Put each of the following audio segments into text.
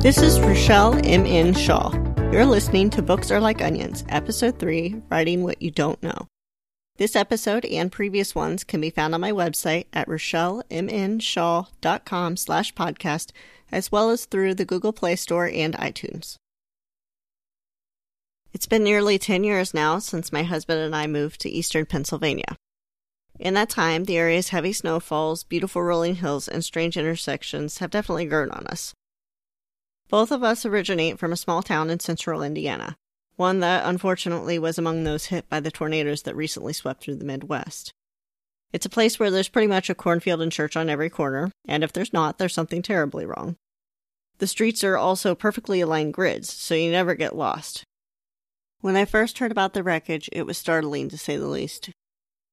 This is Rochelle M. N. Shaw. You're listening to Books Are Like Onions, Episode 3 Writing What You Don't Know. This episode and previous ones can be found on my website at rochellemnshaw.com slash podcast, as well as through the Google Play Store and iTunes. It's been nearly 10 years now since my husband and I moved to eastern Pennsylvania. In that time, the area's heavy snowfalls, beautiful rolling hills, and strange intersections have definitely grown on us. Both of us originate from a small town in central Indiana, one that unfortunately was among those hit by the tornadoes that recently swept through the Midwest. It's a place where there's pretty much a cornfield and church on every corner, and if there's not, there's something terribly wrong. The streets are also perfectly aligned grids, so you never get lost. When I first heard about the wreckage, it was startling to say the least.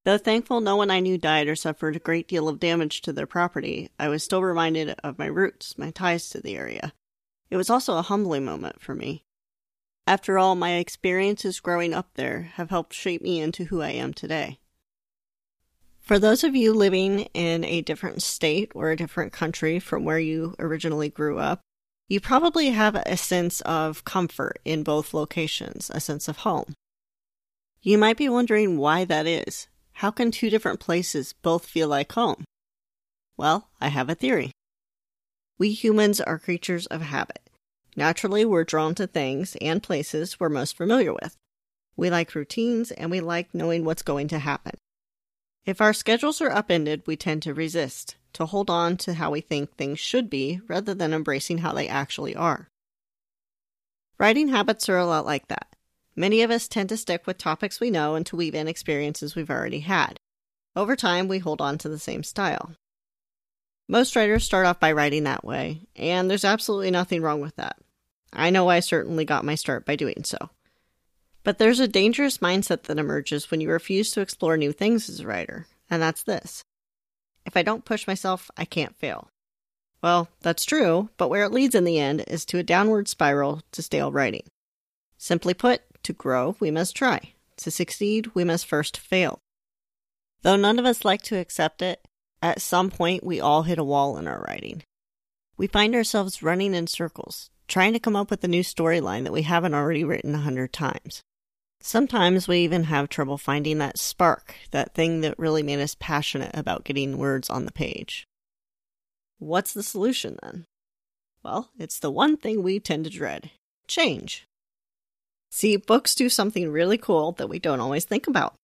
Though thankful no one I knew died or suffered a great deal of damage to their property, I was still reminded of my roots, my ties to the area, it was also a humbling moment for me. After all, my experiences growing up there have helped shape me into who I am today. For those of you living in a different state or a different country from where you originally grew up, you probably have a sense of comfort in both locations, a sense of home. You might be wondering why that is. How can two different places both feel like home? Well, I have a theory. We humans are creatures of habit. Naturally, we're drawn to things and places we're most familiar with. We like routines and we like knowing what's going to happen. If our schedules are upended, we tend to resist, to hold on to how we think things should be rather than embracing how they actually are. Writing habits are a lot like that. Many of us tend to stick with topics we know and to weave in experiences we've already had. Over time, we hold on to the same style. Most writers start off by writing that way, and there's absolutely nothing wrong with that. I know I certainly got my start by doing so. But there's a dangerous mindset that emerges when you refuse to explore new things as a writer, and that's this. If I don't push myself, I can't fail. Well, that's true, but where it leads in the end is to a downward spiral to stale writing. Simply put, to grow, we must try. To succeed, we must first fail. Though none of us like to accept it, at some point, we all hit a wall in our writing. We find ourselves running in circles, trying to come up with a new storyline that we haven't already written a hundred times. Sometimes we even have trouble finding that spark, that thing that really made us passionate about getting words on the page. What's the solution then? Well, it's the one thing we tend to dread change. See, books do something really cool that we don't always think about.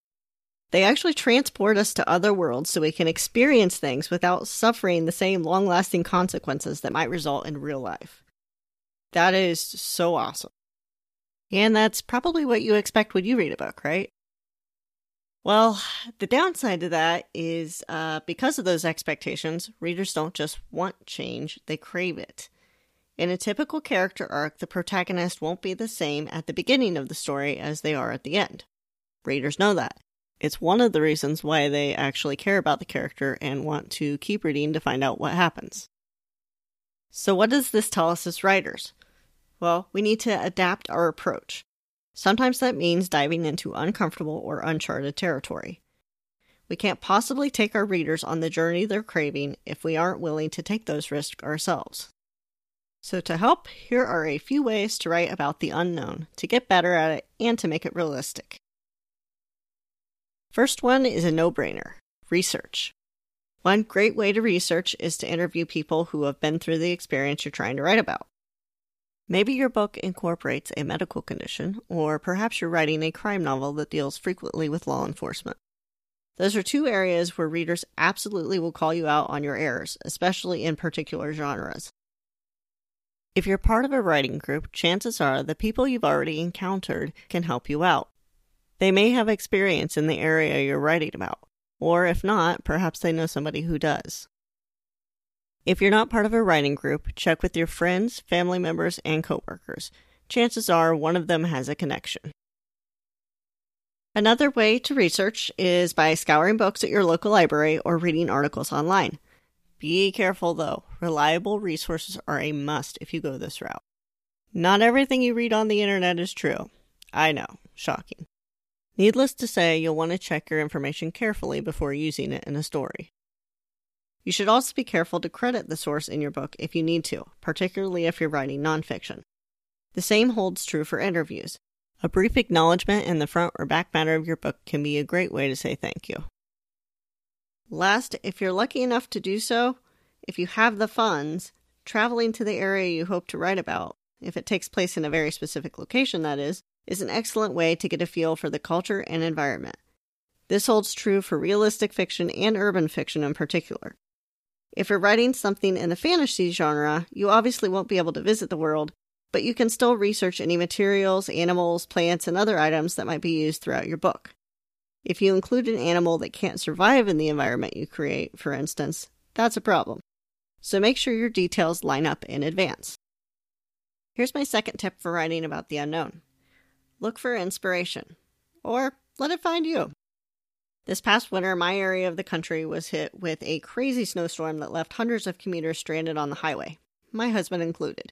They actually transport us to other worlds so we can experience things without suffering the same long lasting consequences that might result in real life. That is so awesome. And that's probably what you expect when you read a book, right? Well, the downside to that is uh, because of those expectations, readers don't just want change, they crave it. In a typical character arc, the protagonist won't be the same at the beginning of the story as they are at the end. Readers know that. It's one of the reasons why they actually care about the character and want to keep reading to find out what happens. So, what does this tell us as writers? Well, we need to adapt our approach. Sometimes that means diving into uncomfortable or uncharted territory. We can't possibly take our readers on the journey they're craving if we aren't willing to take those risks ourselves. So, to help, here are a few ways to write about the unknown, to get better at it, and to make it realistic. First one is a no brainer research. One great way to research is to interview people who have been through the experience you're trying to write about. Maybe your book incorporates a medical condition, or perhaps you're writing a crime novel that deals frequently with law enforcement. Those are two areas where readers absolutely will call you out on your errors, especially in particular genres. If you're part of a writing group, chances are the people you've already encountered can help you out. They may have experience in the area you're writing about, or if not, perhaps they know somebody who does. If you're not part of a writing group, check with your friends, family members, and coworkers. Chances are one of them has a connection. Another way to research is by scouring books at your local library or reading articles online. Be careful though, reliable resources are a must if you go this route. Not everything you read on the internet is true. I know, shocking. Needless to say, you'll want to check your information carefully before using it in a story. You should also be careful to credit the source in your book if you need to, particularly if you're writing nonfiction. The same holds true for interviews. A brief acknowledgement in the front or back matter of your book can be a great way to say thank you. Last, if you're lucky enough to do so, if you have the funds, traveling to the area you hope to write about, if it takes place in a very specific location, that is, is an excellent way to get a feel for the culture and environment. This holds true for realistic fiction and urban fiction in particular. If you're writing something in the fantasy genre, you obviously won't be able to visit the world, but you can still research any materials, animals, plants, and other items that might be used throughout your book. If you include an animal that can't survive in the environment you create, for instance, that's a problem. So make sure your details line up in advance. Here's my second tip for writing about the unknown look for inspiration, or let it find you. This past winter, my area of the country was hit with a crazy snowstorm that left hundreds of commuters stranded on the highway, my husband included.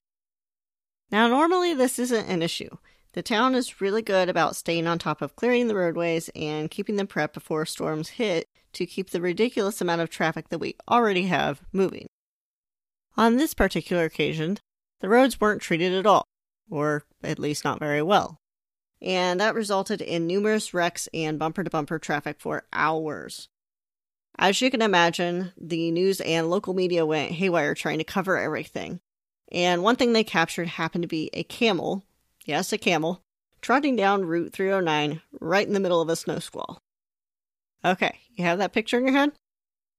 Now, normally this isn't an issue. The town is really good about staying on top of clearing the roadways and keeping them prepped before storms hit to keep the ridiculous amount of traffic that we already have moving. On this particular occasion, the roads weren't treated at all, or at least not very well and that resulted in numerous wrecks and bumper to bumper traffic for hours. As you can imagine, the news and local media went haywire trying to cover everything. And one thing they captured happened to be a camel, yes, a camel, trotting down Route 309 right in the middle of a snow squall. Okay, you have that picture in your head?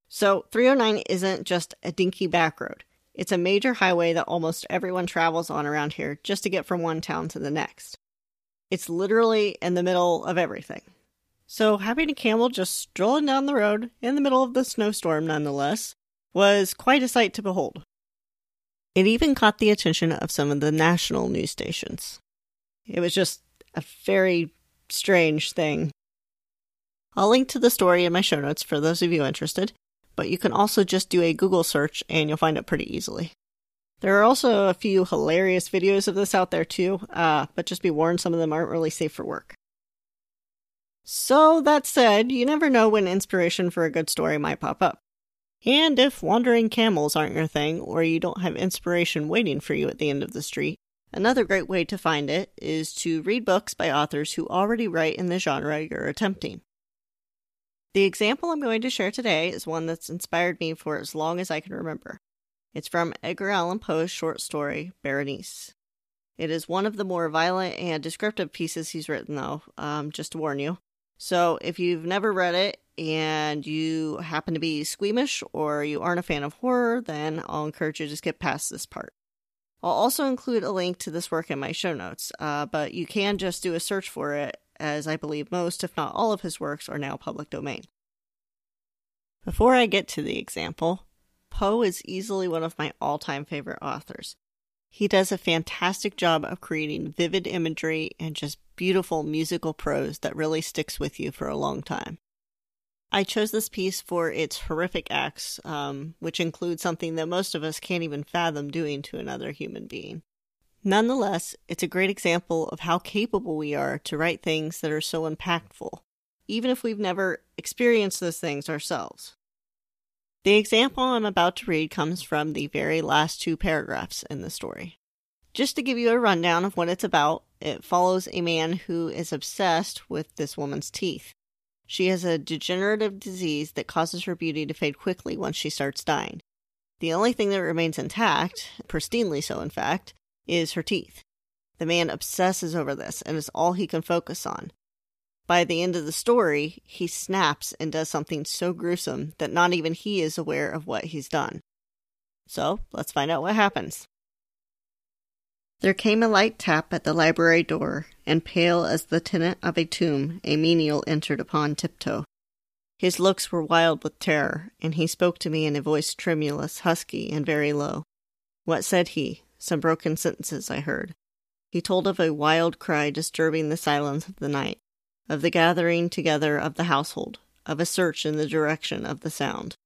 So, 309 isn't just a dinky back road. It's a major highway that almost everyone travels on around here just to get from one town to the next. It's literally in the middle of everything. So having a camel just strolling down the road in the middle of the snowstorm, nonetheless, was quite a sight to behold. It even caught the attention of some of the national news stations. It was just a very strange thing. I'll link to the story in my show notes for those of you interested, but you can also just do a Google search and you'll find it pretty easily. There are also a few hilarious videos of this out there too, uh, but just be warned, some of them aren't really safe for work. So, that said, you never know when inspiration for a good story might pop up. And if wandering camels aren't your thing, or you don't have inspiration waiting for you at the end of the street, another great way to find it is to read books by authors who already write in the genre you're attempting. The example I'm going to share today is one that's inspired me for as long as I can remember. It's from Edgar Allan Poe's short story, Berenice. It is one of the more violent and descriptive pieces he's written, though, um, just to warn you. So if you've never read it and you happen to be squeamish or you aren't a fan of horror, then I'll encourage you to skip past this part. I'll also include a link to this work in my show notes, uh, but you can just do a search for it, as I believe most, if not all, of his works are now public domain. Before I get to the example, Poe is easily one of my all time favorite authors. He does a fantastic job of creating vivid imagery and just beautiful musical prose that really sticks with you for a long time. I chose this piece for its horrific acts, um, which include something that most of us can't even fathom doing to another human being. Nonetheless, it's a great example of how capable we are to write things that are so impactful, even if we've never experienced those things ourselves. The example I'm about to read comes from the very last two paragraphs in the story. Just to give you a rundown of what it's about, it follows a man who is obsessed with this woman's teeth. She has a degenerative disease that causes her beauty to fade quickly once she starts dying. The only thing that remains intact, pristinely so in fact, is her teeth. The man obsesses over this and is all he can focus on, by the end of the story, he snaps and does something so gruesome that not even he is aware of what he's done. So, let's find out what happens. There came a light tap at the library door, and pale as the tenant of a tomb, a menial entered upon tiptoe. His looks were wild with terror, and he spoke to me in a voice tremulous, husky, and very low. What said he? Some broken sentences I heard. He told of a wild cry disturbing the silence of the night, of the gathering together of the household, of a search in the direction of the sound.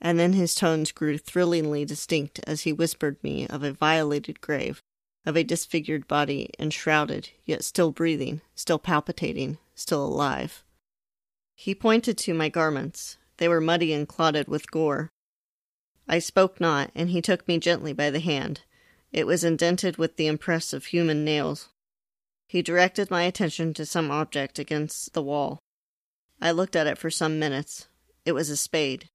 And then his tones grew thrillingly distinct as he whispered me of a violated grave, of a disfigured body enshrouded, yet still breathing, still palpitating, still alive. He pointed to my garments. They were muddy and clotted with gore. I spoke not, and he took me gently by the hand. It was indented with the impress of human nails. He directed my attention to some object against the wall. I looked at it for some minutes. It was a spade.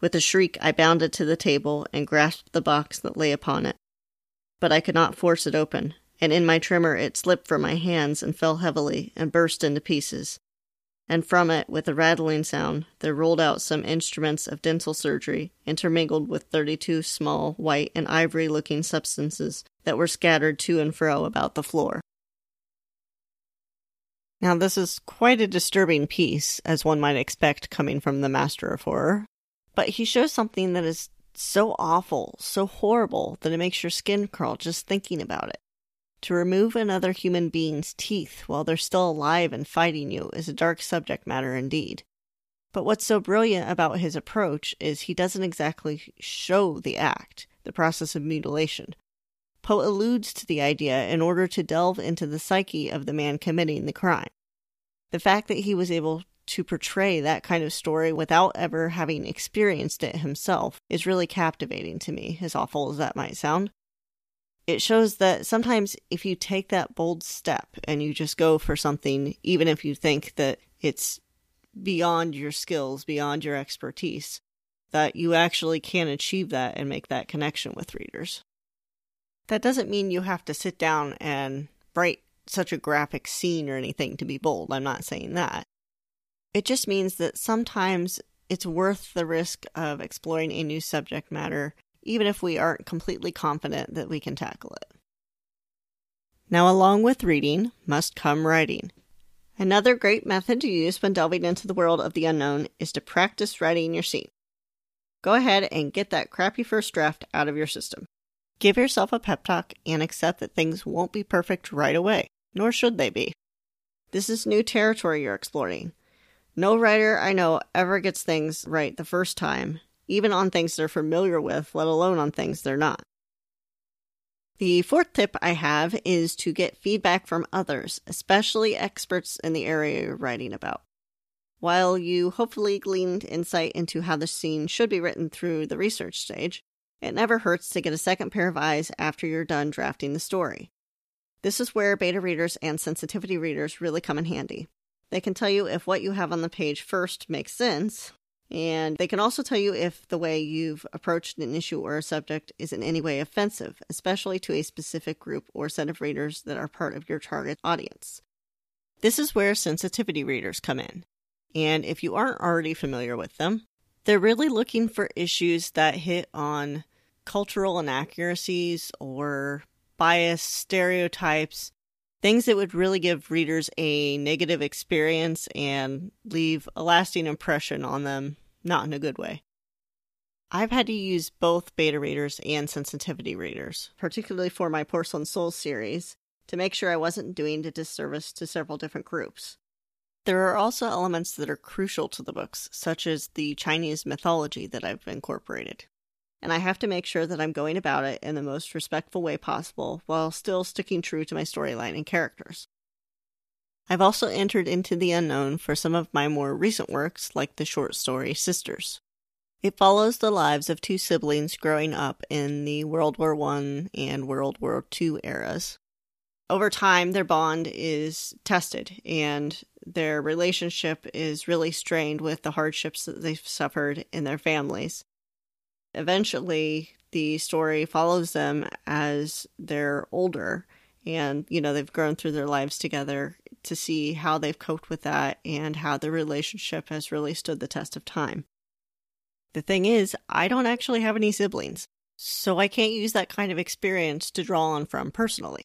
With a shriek, I bounded to the table and grasped the box that lay upon it. But I could not force it open, and in my tremor it slipped from my hands and fell heavily and burst into pieces. And from it, with a rattling sound, there rolled out some instruments of dental surgery, intermingled with thirty two small, white, and ivory looking substances that were scattered to and fro about the floor. Now, this is quite a disturbing piece, as one might expect coming from the master of horror. But he shows something that is so awful, so horrible, that it makes your skin crawl just thinking about it. To remove another human being's teeth while they're still alive and fighting you is a dark subject matter indeed. But what's so brilliant about his approach is he doesn't exactly show the act, the process of mutilation. Poe alludes to the idea in order to delve into the psyche of the man committing the crime. The fact that he was able to portray that kind of story without ever having experienced it himself is really captivating to me, as awful as that might sound. It shows that sometimes if you take that bold step and you just go for something, even if you think that it's beyond your skills, beyond your expertise, that you actually can achieve that and make that connection with readers. That doesn't mean you have to sit down and write such a graphic scene or anything to be bold. I'm not saying that. It just means that sometimes it's worth the risk of exploring a new subject matter, even if we aren't completely confident that we can tackle it. Now, along with reading, must come writing. Another great method to use when delving into the world of the unknown is to practice writing your scene. Go ahead and get that crappy first draft out of your system. Give yourself a pep talk and accept that things won't be perfect right away, nor should they be. This is new territory you're exploring. No writer I know ever gets things right the first time, even on things they're familiar with, let alone on things they're not. The fourth tip I have is to get feedback from others, especially experts in the area you're writing about. While you hopefully gleaned insight into how the scene should be written through the research stage, it never hurts to get a second pair of eyes after you're done drafting the story. This is where beta readers and sensitivity readers really come in handy. They can tell you if what you have on the page first makes sense, and they can also tell you if the way you've approached an issue or a subject is in any way offensive, especially to a specific group or set of readers that are part of your target audience. This is where sensitivity readers come in. And if you aren't already familiar with them, they're really looking for issues that hit on cultural inaccuracies or bias, stereotypes, things that would really give readers a negative experience and leave a lasting impression on them, not in a good way. I've had to use both beta readers and sensitivity readers, particularly for my Porcelain Souls series, to make sure I wasn't doing a disservice to several different groups. There are also elements that are crucial to the books, such as the Chinese mythology that I've incorporated. And I have to make sure that I'm going about it in the most respectful way possible while still sticking true to my storyline and characters. I've also entered into the unknown for some of my more recent works, like the short story Sisters. It follows the lives of two siblings growing up in the World War I and World War II eras. Over time, their bond is tested, and their relationship is really strained with the hardships that they've suffered in their families. Eventually, the story follows them as they're older and you know they've grown through their lives together to see how they've coped with that and how the relationship has really stood the test of time. The thing is, I don't actually have any siblings, so I can't use that kind of experience to draw on from personally.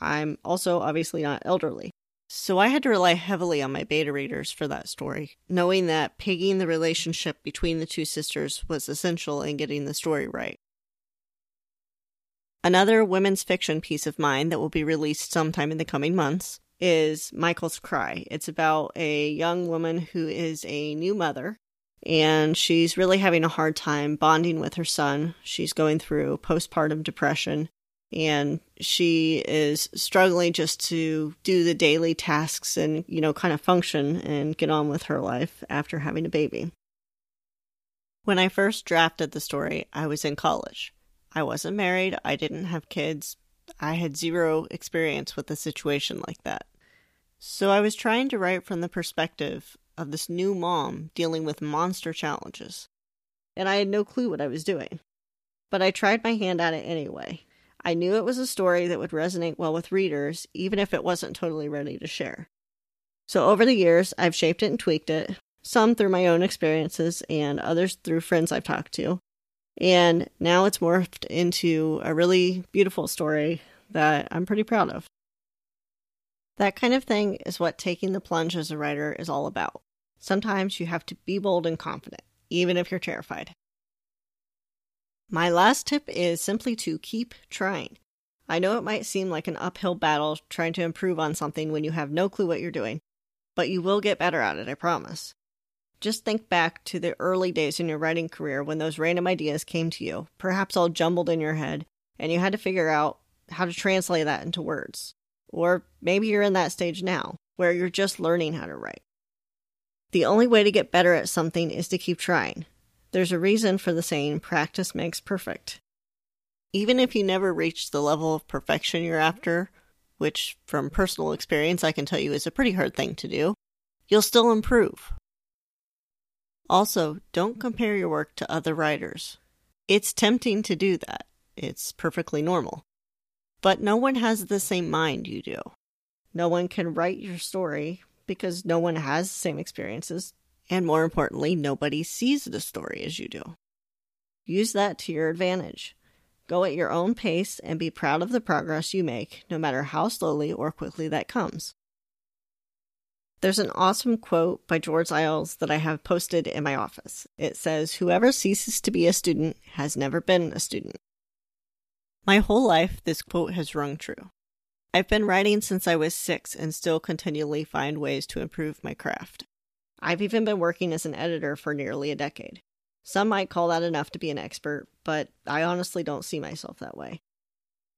I'm also obviously not elderly. So I had to rely heavily on my beta readers for that story, knowing that pegging the relationship between the two sisters was essential in getting the story right. Another women's fiction piece of mine that will be released sometime in the coming months is Michael's Cry. It's about a young woman who is a new mother and she's really having a hard time bonding with her son. She's going through postpartum depression and she is struggling just to do the daily tasks and you know kind of function and get on with her life after having a baby When I first drafted the story, I was in college. I wasn't married, I didn't have kids, I had zero experience with a situation like that. So I was trying to write from the perspective of this new mom dealing with monster challenges. And I had no clue what I was doing. But I tried my hand at it anyway. I knew it was a story that would resonate well with readers, even if it wasn't totally ready to share. So over the years, I've shaped it and tweaked it, some through my own experiences and others through friends I've talked to. And now it's morphed into a really beautiful story that I'm pretty proud of. That kind of thing is what taking the plunge as a writer is all about. Sometimes you have to be bold and confident, even if you're terrified. My last tip is simply to keep trying. I know it might seem like an uphill battle trying to improve on something when you have no clue what you're doing, but you will get better at it, I promise. Just think back to the early days in your writing career when those random ideas came to you, perhaps all jumbled in your head, and you had to figure out how to translate that into words. Or maybe you're in that stage now, where you're just learning how to write. The only way to get better at something is to keep trying. There's a reason for the saying, practice makes perfect. Even if you never reach the level of perfection you're after, which from personal experience I can tell you is a pretty hard thing to do, you'll still improve. Also, don't compare your work to other writers. It's tempting to do that. It's perfectly normal. But no one has the same mind you do. No one can write your story because no one has the same experiences. And more importantly, nobody sees the story as you do. Use that to your advantage. Go at your own pace and be proud of the progress you make, no matter how slowly or quickly that comes. There's an awesome quote by George Iles that I have posted in my office. It says, Whoever ceases to be a student has never been a student. My whole life, this quote has rung true. I've been writing since I was six and still continually find ways to improve my craft. I've even been working as an editor for nearly a decade. Some might call that enough to be an expert, but I honestly don't see myself that way.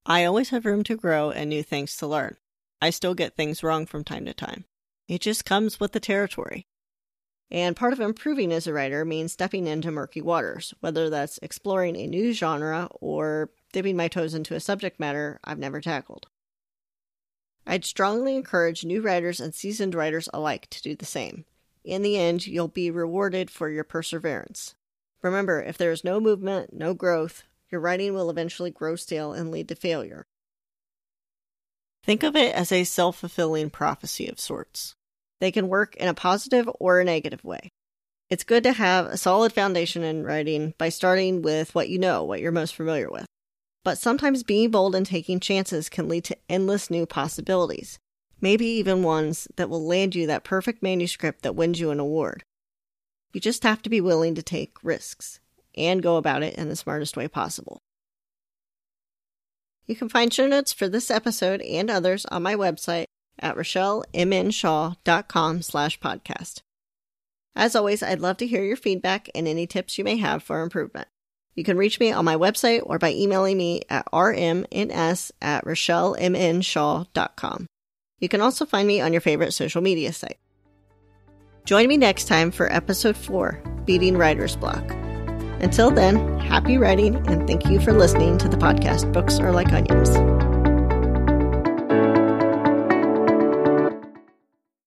I always have room to grow and new things to learn. I still get things wrong from time to time. It just comes with the territory. And part of improving as a writer means stepping into murky waters, whether that's exploring a new genre or dipping my toes into a subject matter I've never tackled. I'd strongly encourage new writers and seasoned writers alike to do the same. In the end, you'll be rewarded for your perseverance. Remember, if there is no movement, no growth, your writing will eventually grow stale and lead to failure. Think of it as a self fulfilling prophecy of sorts. They can work in a positive or a negative way. It's good to have a solid foundation in writing by starting with what you know, what you're most familiar with. But sometimes being bold and taking chances can lead to endless new possibilities, maybe even ones that will land you that perfect manuscript that wins you an award. You just have to be willing to take risks and go about it in the smartest way possible. You can find show notes for this episode and others on my website at rochellemnshaw.com slash podcast. As always, I'd love to hear your feedback and any tips you may have for improvement. You can reach me on my website or by emailing me at rmns at rochellemnshaw.com. You can also find me on your favorite social media site. Join me next time for episode 4 Beating Writer's Block. Until then, happy writing and thank you for listening to the podcast Books Are Like Onions.